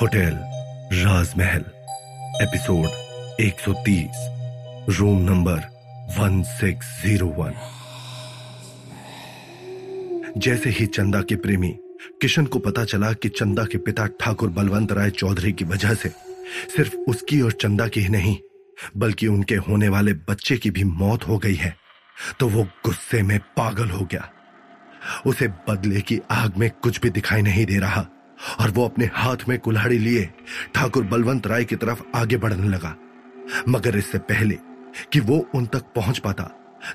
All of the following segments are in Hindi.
होटल, राजमहल, एपिसोड 130 रूम नंबर 1601 जैसे ही चंदा के प्रेमी किशन को पता चला कि चंदा के पिता ठाकुर बलवंत राय चौधरी की वजह से सिर्फ़ उसकी और चंदा की ही नहीं, बल्कि उनके होने वाले बच्चे की भी मौत हो गई है तो वो गुस्से में पागल हो गया। उसे बदले की आग में कुछ भी दिखाई नहीं दे रहा। और वो अपने हाथ में कुल्हाड़ी लिए ठाकुर बलवंत राय की तरफ़ आगे बढ़ने लगा। मगर इससे पहले कि वो उन तक पहुँच पाता,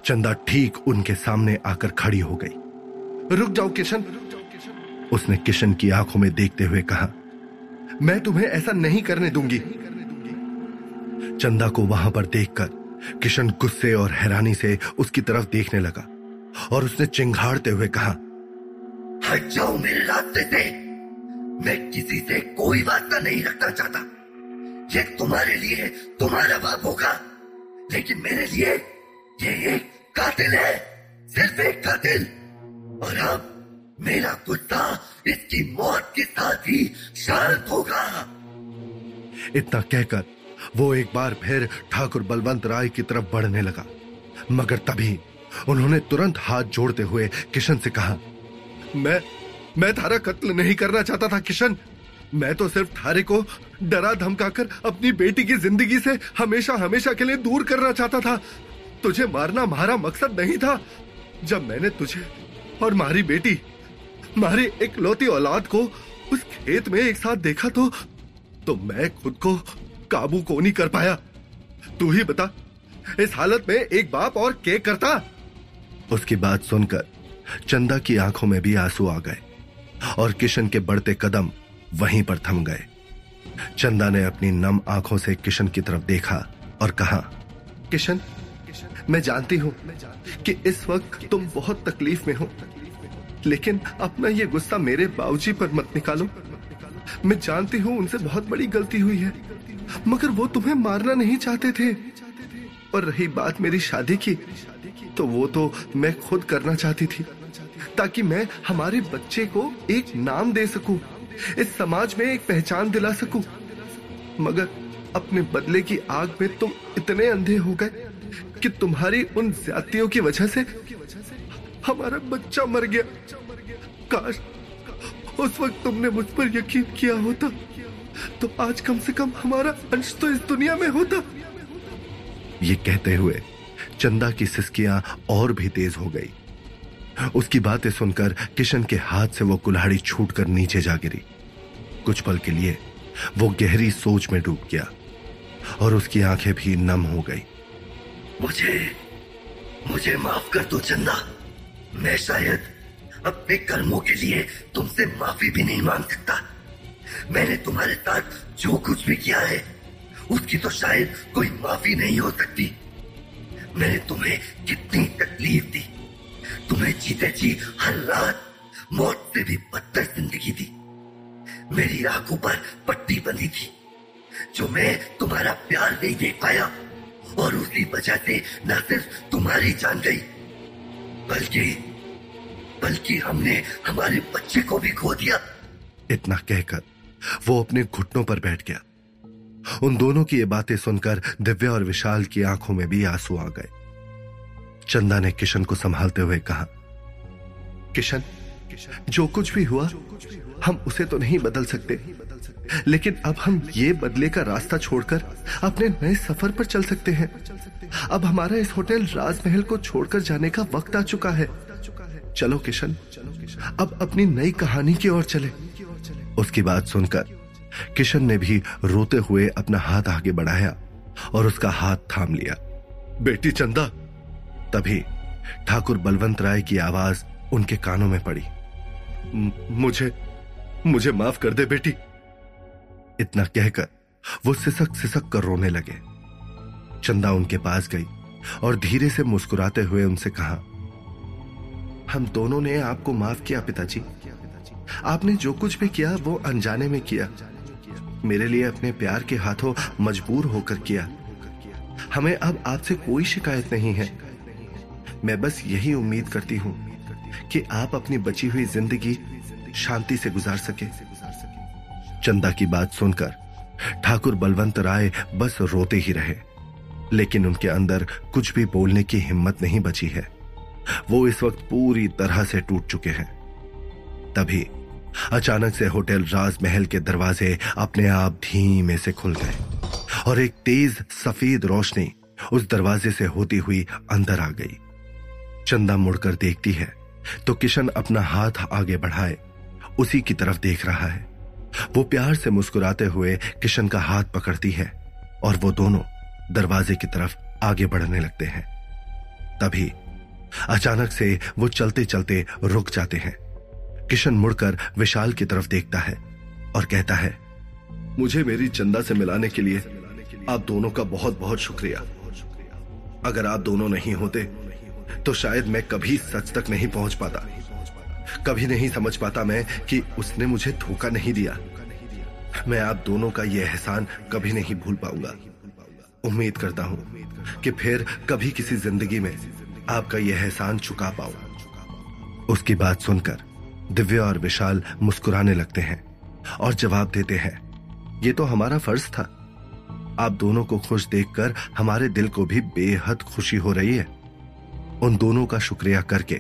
चंदा ठीक उनके सामने आकर खड़ी हो गई। रुक जाओ, किशन। उसने किशन की आँखों में देखते हुए कहा, मैं तुम्हें ऐसा नहीं करने दूँगी। चंदा को वहाँ पर देखकर किशन गुस्से और हैरानी से उसकी तरफ़ देखने लगा और उसने चिंगाड़ते हुए कहा, हट जाओ मेरे रास्ते से। मैं किसी से कोई वास्ता नहीं रखना चाहता। ये तुम्हारे लिए तुम्हारा बाप होगा। लेकिन मेरे लिए ये एक कातिल है। सिर्फ़ एक कातिल। और अब मेरा गुस्सा इसकी मौत के साथ ही शांत होगा। इतना कहकर वो एक बार फिर ठाकुर बलवंत राय की तरफ़ बढ़ने लगा। मगर तभी उन्होंने तुरंत हाथ जोड़ते हुए किशन से कहा, मैं मैं थारा कत्ल नहीं करना चाहता था, किशन। मैं तो सिर्फ़ थारे को डरा धमकाकर अपनी बेटी की ज़िंदगी से हमेशा हमेशा के लिए दूर करना चाहता था। तुझे मारना हमारा मकसद नहीं था। जब मैंने तुझे और मारी बेटी, मारी एक लौती औलाद को उस खेत में एक साथ देखा तो तो मैं खुद को काबू को नहीं कर पाया। तू ही बता, इस हालत में एक बाप और के करता? उसकी बात सुनकर चंदा की आँखों में भी आँसू आ गए। और किशन के बढ़ते कदम वहीं पर थम गए। चंदा ने अपनी नम आँखों से किशन की तरफ़ देखा और कहा, किशन, मैं जानती हूँ कि इस वक्त तुम बहुत तकलीफ़ में हो, लेकिन अपना ये गुस्सा मेरे बाबूजी पर मत निकालो। मैं जानती हूँ उनसे बहुत बड़ी गलती हुई है, मगर वो तुम्हें मारना नहीं चाहते थे। और रही बात मेरी शादी की तो वो तो मैं खुद करना चाहती थी। ताकि मैं हमारे बच्चे को एक नाम दे सकूँ, इस समाज में एक पहचान दिला सकूँ। मगर अपने बदले की आग में तुम इतने अंधे हो गए कि तुम्हारी उन ज्यादतियों की वजह से हमारा बच्चा मर गया। काश उस वक्त तुमने मुझ पर यकीन किया होता तो आज कम से कम हमारा अंश तो इस दुनिया में होता। ये कहते हुए चंदा की सिस्कियाँ और भी तेज हो गई। उसकी बातें सुनकर किशन के हाथ से वो कुल्हाड़ी छूटकर नीचे जा गिरी। कुछ पल के लिए वो गहरी सोच में डूब गया और उसकी आँखें भी नम हो गई। मुझे मुझे माफ़ कर दो चंदा। मैं शायद अपने कर्मों के लिए तुमसे माफ़ी भी नहीं मांग सकता। मैंने तुम्हारे साथ जो कुछ भी किया है, उसकी तो शायद कोई माफ़ी नहीं हो सकती। मैंने तुम्हें कितनी तकलीफ़ दी। तुम्हें जीते जी हर रात मौत से भी बदतर ज़िंदगी दी। मेरी आँखों पर पट्टी बंधी थी, जो मैं तुम्हारा प्यार नहीं देख पाया, और उसी वजह से न सिर्फ़ तुम्हारी जान गई, बल्कि बल्कि हमने हमारे बच्चे को भी खो दिया। इतना कहकर वो अपने घुटनों पर बैठ गया। उन दोनों की ये बातें सुनकर दिव्या और विशाल की आँखों में भी आँसू आ गए। चंदा ने किशन को संभालते हुए कहा, किशन, जो कुछ भी हुआ, हम उसे तो नहीं बदल सकते। लेकिन अब हम ये बदले का रास्ता छोड़कर अपने नए सफ़र पर चल सकते हैं। अब हमारा इस होटल राजमहल को छोड़कर जाने का वक्त आ चुका है। चलो किशन, अब अपनी नई कहानी की ओर चले। उसकी बात सुनकर किशन ने भी रोते हुए अपना हाथ आगे बढ़ाया और उसका हाथ थाम लिया। बेटी चंदा तभी ठाकुर बलवंत राय की आवाज़ उनके कानों में पड़ी। मुझे मुझे माफ़ कर दे बेटी। इतना कहकर वो सिसक सिसक कर रोने लगे। चंदा उनके पास गई और धीरे से मुस्कुराते हुए उनसे कहा, हम दोनों ने आपको माफ़ किया पिताजी। आपने जो कुछ भी किया, वो अनजाने में किया। मेरे लिए अपने प्यार के हाथों मजबूर होकर किया। हमें अब आपसे कोई शिकायत नहीं है। मैं बस यही उम्मीद करती हूँ कि आप अपनी बची हुई ज़िंदगी शांति से गुजार सके। चंदा की बात सुनकर ठाकुर बलवंत राय बस रोते ही रहे। लेकिन उनके अंदर कुछ भी बोलने की हिम्मत नहीं बची है। वो इस वक्त पूरी तरह से टूट चुके हैं। तभी अचानक से होटल राजमहल के दरवाजे अपने आप धीमे से खुल गए और एक तेज सफ़ेद रोशनी उस दरवाजे से होती हुई अंदर आ गई। चंदा मुड़कर देखती है। तो किशन अपना हाथ आगे बढ़ाए, उसी की तरफ़ देख रहा है। वो प्यार से मुस्कुराते हुए किशन का हाथ पकड़ती है और वो दोनों दरवाजे की तरफ़ आगे बढ़ने लगते हैं। तभी अचानक से वो चलते चलते रुक जाते हैं। किशन मुड़कर विशाल की तरफ़ देखता है और कहता है, मुझे मेरी चंदा से मिलाने के लिए आप दोनों का बहुत बहुत शुक्रिया। अगर आप दोनों नहीं होते तो शायद मैं कभी सच तक नहीं पहुँच पाता। कभी नहीं समझ पाता मैं कि उसने मुझे धोखा नहीं दिया। मैं आप दोनों का यह एहसान कभी नहीं भूल पाऊँगा। उम्मीद करता हूँ कि फिर कभी किसी ज़िंदगी में आपका यह एहसान चुका पाऊँ। उसकी बात सुनकर दिव्या और विशाल मुस्कुराने लगते हैं और जवाब देते हैं, ये तो हमारा फ़र्ज़ था। आप दोनों को खुश देखकर हमारे दिल को भी बेहद खुशी हो रही है। उन दोनों का शुक्रिया करके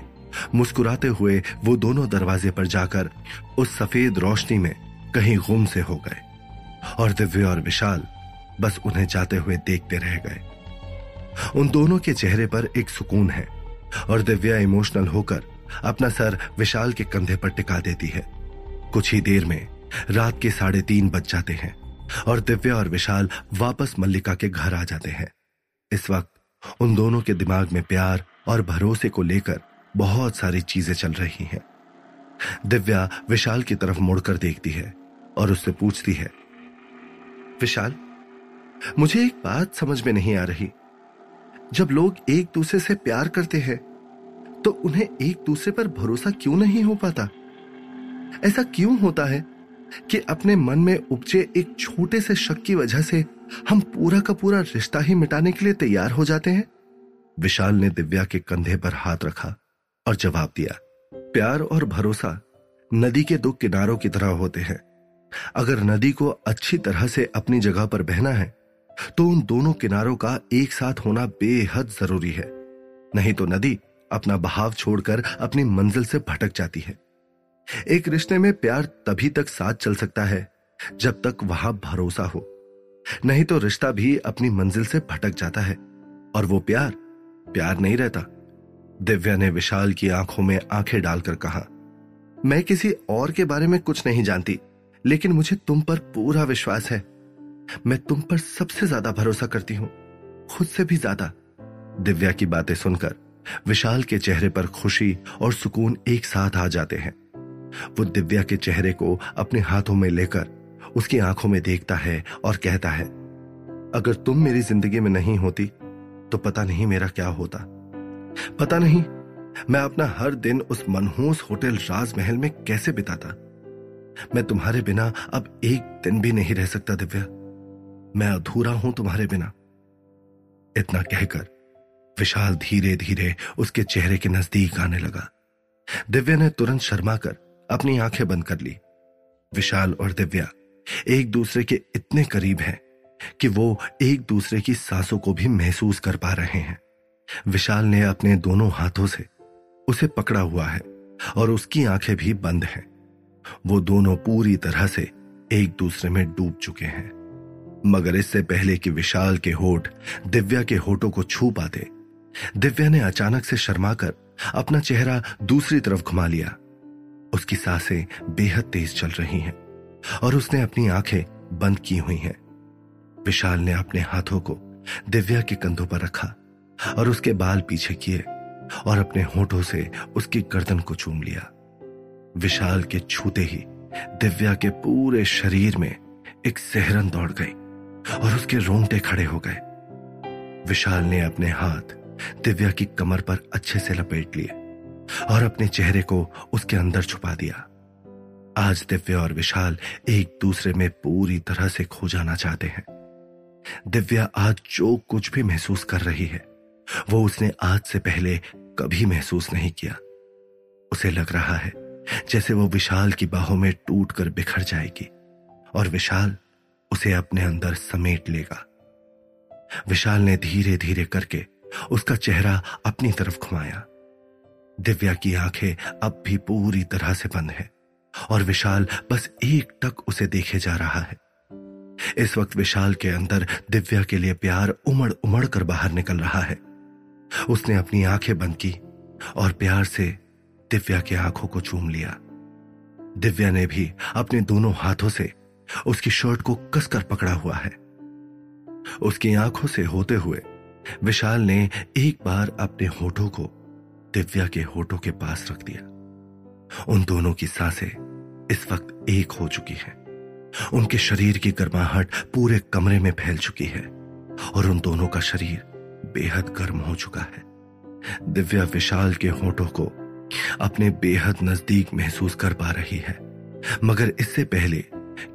मुस्कुराते हुए वो दोनों दरवाजे पर जाकर उस सफ़ेद रोशनी में कहीं गुम से हो गए और दिव्य और विशाल बस उन्हें जाते हुए देखते रह गए। उन दोनों के चेहरे पर एक सुकून है और दिव्या इमोशनल होकर अपना सर विशाल के कंधे पर टिका देती है। कुछ ही देर में रात के साढ़े तीन बज जाते हैं और दिव्या और विशाल वापस मल्लिका के घर आ जाते हैं। इस वक्त उन दोनों के दिमाग में प्यार और भरोसे को लेकर बहुत सारी चीज़ें चल रही हैं। दिव्या विशाल की तरफ़ मुड़कर देखती है और उससे पूछती है, विशाल, मुझे एक बात समझ में नहीं आ रही। जब लोग एक दूसरे से प्यार करते हैं तो उन्हें एक दूसरे पर भरोसा क्यों नहीं हो पाता? ऐसा क्यों होता है कि अपने मन में उपजे एक छोटे से शक की वजह से हम पूरा का पूरा रिश्ता ही मिटाने के लिए तैयार हो जाते हैं? विशाल ने दिव्या के कंधे पर हाथ रखा और जवाब दिया, प्यार और भरोसा नदी के दो किनारों की तरह होते हैं। अगर नदी को अच्छी तरह से अपनी जगह पर बहना है तो उन दोनों किनारों का एक साथ होना बेहद ज़रूरी है। नहीं तो नदी अपना बहाव छोड़कर अपनी मंजिल से भटक जाती है। एक रिश्ते में प्यार तभी तक साथ चल सकता है, जब तक वहाँ भरोसा हो। नहीं तो रिश्ता भी अपनी मंजिल से भटक जाता है और वो प्यार प्यार नहीं रहता। दिव्या ने विशाल की आँखों में आँखें डालकर कहा, मैं किसी और के बारे में कुछ नहीं जानती, लेकिन मुझे तुम पर पूरा विश्वास है। मैं तुम पर सबसे ज़्यादा भरोसा करती हूँ, खुद से भी ज़्यादा। दिव्या की बातें सुनकर विशाल के चेहरे पर खुशी और सुकून एक साथ आ जाते हैं। वो दिव्या के चेहरे को अपने हाथों में लेकर उसकी आँखों में देखता है और कहता है, अगर तुम मेरी ज़िंदगी में नहीं होती तो पता नहीं मेरा क्या होता। पता नहीं, मैं अपना हर दिन उस मनहूस होटल राजमहल में कैसे बिताता। मैं तुम्हारे बिना अब एक दिन भी नहीं रह सकता, दिव्या। मैं अधूरा हूँ तुम्हारे बिना। इतना कहकर विशाल धीरे धीरे उसके चेहरे के नज़दीक आने लगा। दिव्या ने तुरंत शर्मा कर अपनी आँखें बंद कर ली। विशाल और दिव्या एक दूसरे के इतने करीब हैं। कि वो एक दूसरे की सांसों को भी महसूस कर पा रहे हैं। विशाल ने अपने दोनों हाथों से उसे पकड़ा हुआ है और उसकी आँखें भी बंद हैं। वो दोनों पूरी तरह से एक दूसरे में डूब चुके हैं। मगर इससे पहले कि विशाल के होठ दिव्या के होठों को छू पाते, दिव्या ने अचानक से शर्माकर अपना चेहरा दूसरी तरफ़ घुमा लिया। उसकी साँसें बेहद तेज चल रही हैं और उसने अपनी आँखें बंद की हुई हैं। विशाल ने अपने हाथों को दिव्या के कंधों पर रखा और उसके बाल पीछे किए और अपने होठों से उसकी गर्दन को चूम लिया। विशाल के छूते ही दिव्या के पूरे शरीर में एक सहरन दौड़ गई और उसके रोंगटे खड़े हो गए। विशाल ने अपने हाथ दिव्या की कमर पर अच्छे से लपेट लिए और अपने चेहरे को उसके अंदर छुपा दिया। आज दिव्या और विशाल एक दूसरे में पूरी तरह से खो जाना चाहते हैं। दिव्या आज जो कुछ भी महसूस कर रही है, वो उसने आज से पहले कभी महसूस नहीं किया। उसे लग रहा है जैसे वो विशाल की बाहों में टूट कर बिखर जाएगी और विशाल उसे अपने अंदर समेट लेगा। विशाल ने धीरे धीरे करके उसका चेहरा अपनी तरफ़ घुमाया। दिव्या की आँखें अब भी पूरी तरह से बंद है और विशाल बस एक टक उसे देखे जा रहा है। इस वक्त विशाल के अंदर दिव्या के लिए प्यार उमड़ उमड़ कर बाहर निकल रहा है। उसने अपनी आँखें बंद की और प्यार से दिव्या की आँखों को चूम लिया। दिव्या ने भी अपने दोनों हाथों से उसकी शर्ट को कसकर पकड़ा हुआ है। उसकी आँखों से होते हुए विशाल ने एक बार अपने होठों को दिव्या के होठों के पास रख दिया। उन दोनों की साँसें इस वक्त एक हो चुकी हैं। उनके शरीर की गर्माहट पूरे कमरे में फैल चुकी है और उन दोनों का शरीर बेहद गर्म हो चुका है। दिव्या विशाल के होठों को अपने बेहद नज़दीक महसूस कर पा रही है। मगर इससे पहले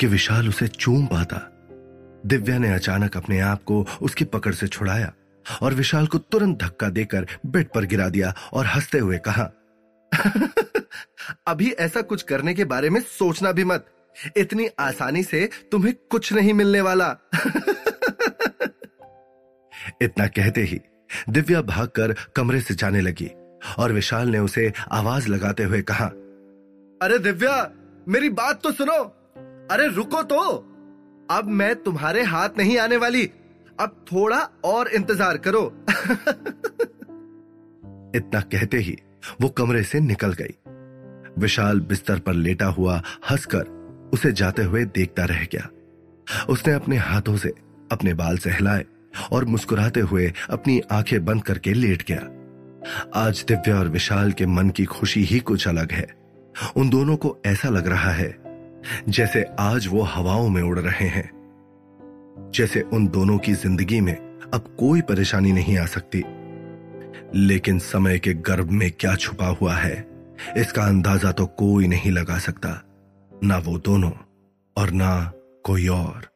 कि विशाल उसे चूम पाता, दिव्या ने अचानक अपने आप को उसकी पकड़ से छुड़ाया और विशाल को तुरंत धक्का देकर बेड पर गिरा दिया और हँसते हुए कहा, अभी ऐसा कुछ करने के बारे में सोचना भी मत। इतनी आसानी से तुम्हें कुछ नहीं मिलने वाला। इतना कहते ही दिव्या भागकर कमरे से जाने लगी और विशाल ने उसे आवाज़ लगाते हुए कहा, अरे दिव्या, मेरी बात तो सुनो। अरे रुको तो। अब मैं तुम्हारे हाथ नहीं आने वाली। अब थोड़ा और इंतज़ार करो। इतना कहते ही वो कमरे से निकल गई। विशाल बिस्तर पर लेटा हुआ हंसकर उसे जाते हुए देखता रह गया। उसने अपने हाथों से अपने बाल सहलाए और मुस्कुराते हुए अपनी आँखें बंद करके लेट गया। आज दिव्या और विशाल के मन की खुशी ही कुछ अलग है। उन दोनों को ऐसा लग रहा है जैसे आज वो हवाओं में उड़ रहे हैं। जैसे उन दोनों की ज़िंदगी में अब कोई परेशानी नहीं आ सकती। लेकिन समय के गर्भ में क्या छुपा हुआ है, इसका अंदाज़ा तो कोई नहीं लगा सकता। ना वो दोनों और ना कोई और।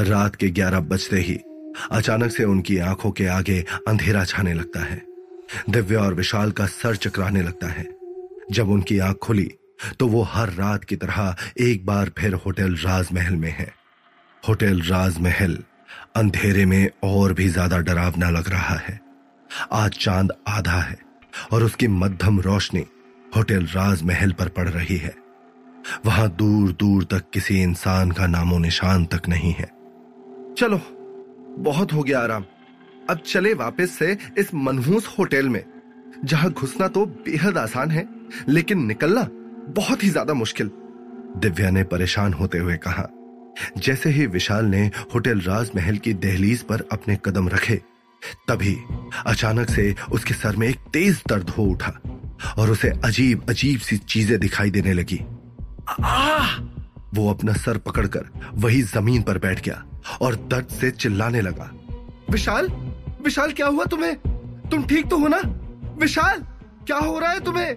रात के ग्यारह बजते ही अचानक से उनकी आँखों के आगे अंधेरा छाने लगता है। दिव्या और विशाल का सर चकराने लगता है। जब उनकी आँख खुली तो वो हर रात की तरह एक बार फिर होटल राजमहल में है। होटल राजमहल अंधेरे में और भी ज़्यादा डरावना लग रहा है। आज चाँद आधा है और उसकी मध्यम रोशनी होटल राजमहल पर पड़ रही है। वहाँ दूर दूर तक किसी इंसान का नामो निशान तक नहीं है। चलो, बहुत हो गया आराम। अब चले वापस से इस मनहूस होटल में, जहाँ घुसना तो बेहद आसान है, लेकिन निकलना बहुत ही ज़्यादा मुश्किल। दिव्या ने परेशान होते हुए कहा, जैसे ही विशाल ने होटल राजमहल की दहलीज पर अपने कदम रखे, तभी अचानक से उसके सर में एक तेज दर्द हो उठा और उसे अजीब अजीब सी चीज़ें दिखाई देने लगी। वो अपना सर पकड़कर वही ज़मीन पर बैठ गया और दर्द से चिल्लाने लगा। विशाल विशाल, क्या हुआ तुम्हें? तुम ठीक तो हो ना? विशाल, क्या हो रहा है तुम्हें?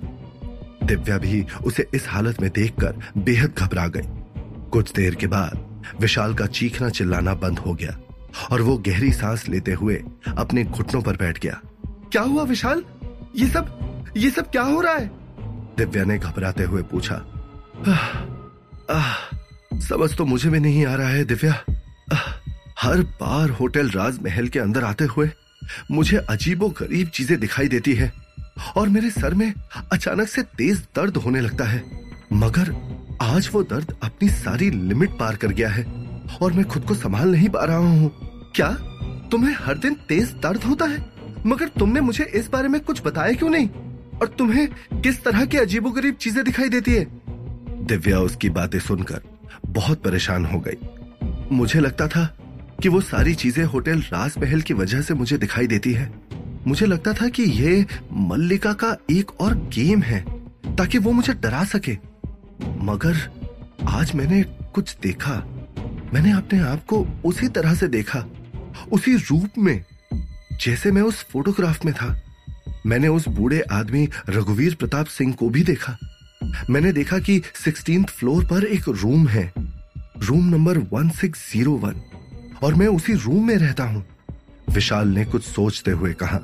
दिव्या भी उसे इस हालत में देखकर बेहद घबरा गई। कुछ देर के बाद विशाल का चीखना चिल्लाना बंद हो गया और वो गहरी सांस लेते हुए अपने घुटनों पर बैठ गया। क्या हुआ विशाल? ये सब ये सब क्या हो रहा है? दिव्या ने घबराते हुए पूछा समझ तो मुझे भी नहीं आ रहा है, दिव्या। हर बार होटल राजमहल के अंदर आते हुए मुझे अजीबो गरीब चीज़ें दिखाई देती है और मेरे सर में अचानक से तेज दर्द होने लगता है। मगर आज वो दर्द अपनी सारी लिमिट पार कर गया है और मैं खुद को संभाल नहीं पा रहा हूँ। क्या तुम्हें हर दिन तेज दर्द होता है? मगर तुमने मुझे इस बारे में कुछ बताया क्यों नहीं? और तुम्हें किस तरह की अजीबोगरीब चीज़ें दिखाई देती है? दिव्या उसकी बातें सुनकर बहुत परेशान हो गई। मुझे लगता था कि वो सारी चीज़ें होटल राजमहल की वजह से मुझे दिखाई देती है। मुझे लगता था कि ये मल्लिका का एक और गेम है, ताकि वो मुझे डरा सके। मगर आज मैंने कुछ देखा। मैंने अपने आप को उसी तरह से देखा, उसी रूप में, जैसे मैं उस फोटोग्राफ में था। मैंने उस बूढ़े आदमी रघुवीर प्रताप सिंह को भी देखा। मैंने देखा कि सिक्सटीन फ्लोर पर एक रूम है। रूम नंबर 1601 और मैं उसी रूम में रहता हूँ। विशाल ने कुछ सोचते हुए कहा,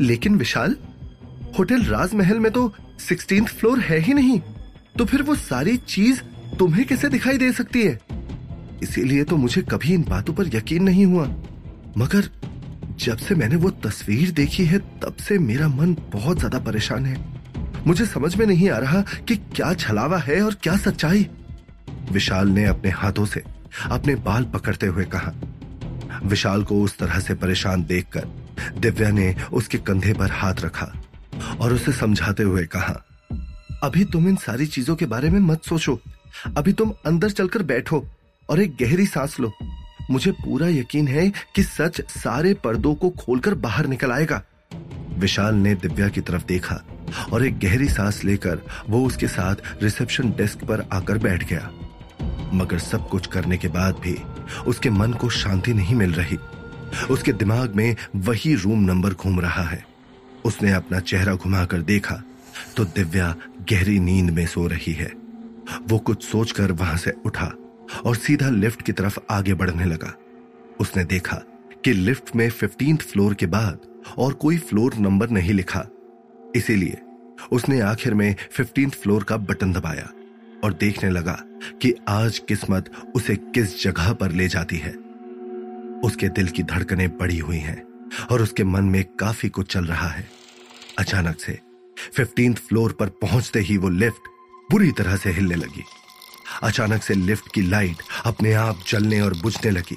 लेकिन विशाल, होटल राजमहल में तो सिक्सटीन फ्लोर है ही नहीं। तो फिर वो सारी चीज़ तुम्हें कैसे दिखाई दे सकती है? इसीलिए तो मुझे कभी इन बातों पर यकीन नहीं हुआ। मगर जब से मैंने वो तस्वीर देखी है, तब से मेरा मन बहुत ज़्यादा परेशान है। मुझे समझ में नहीं आ रहा कि क्या छलावा है और क्या सच्चाई। विशाल ने अपने हाथों से अपने बाल पकड़ते हुए कहा। विशाल को उस तरह से परेशान देखकर दिव्या ने उसके कंधे पर हाथ रखा और उसे समझाते हुए कहा, अभी तुम इन सारी चीज़ों के बारे में मत सोचो। अभी तुम अंदर चलकर बैठो और एक गहरी सांस लो। मुझे पूरा यकीन है कि सच सारे पर्दों को खोलकर बाहर निकल आएगा। विशाल ने दिव्या की तरफ़ देखा और एक गहरी सांस लेकर वो उसके साथ रिसेप्शन डेस्क पर आकर बैठ गया। मगर सब कुछ करने के बाद भी उसके मन को शांति नहीं मिल रही। उसके दिमाग में वही रूम नंबर घूम रहा है। उसने अपना चेहरा घुमाकर देखा तो दिव्या गहरी नींद में सो रही है। वो कुछ सोचकर वहाँ से उठा और सीधा लिफ्ट की तरफ़ आगे बढ़ने लगा। उसने देखा कि लिफ्ट में फिफ्टींथ फ्लोर के बाद और कोई फ्लोर नंबर नहीं लिखा। इसीलिए उसने आखिर में फिफ्टींथ फ्लोर का बटन दबाया और देखने लगा कि आज किस्मत उसे किस जगह पर ले जाती है। उसके दिल की धड़कनें बढ़ी हुई हैं और उसके मन में काफ़ी कुछ चल रहा है। अचानक से फिफ्टींथ फ्लोर पर पहुँचते ही वो लिफ्ट बुरी तरह से हिलने लगी। अचानक से लिफ्ट की लाइट अपने आप जलने और बुझने लगी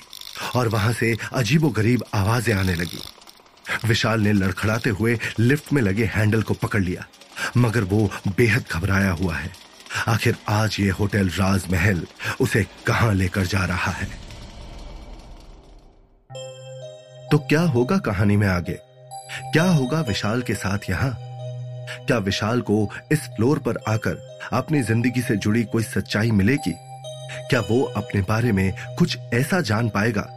और वहाँ से अजीबो गरीब आवाज़ें आने लगी। विशाल ने लड़खड़ाते हुए लिफ्ट में लगे हैंडल को पकड़ लिया। मगर वो बेहद घबराया हुआ है। आखिर आज ये होटल राजमहल उसे कहाँ लेकर जा रहा है? तो क्या होगा कहानी में आगे? क्या होगा विशाल के साथ यहाँ? क्या विशाल को इस फ्लोर पर आकर अपनी ज़िंदगी से जुड़ी कोई सच्चाई मिलेगी? क्या वो अपने बारे में कुछ ऐसा जान पाएगा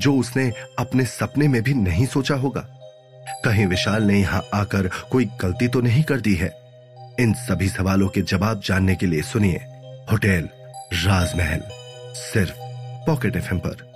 जो उसने अपने सपने में भी नहीं सोचा होगा? कहीं विशाल ने यहाँ आकर कोई गलती तो नहीं कर दी है? इन सभी सवालों के जवाब जानने के लिए सुनिए होटल राजमहल, सिर्फ़ पॉकेट एफ़ पर।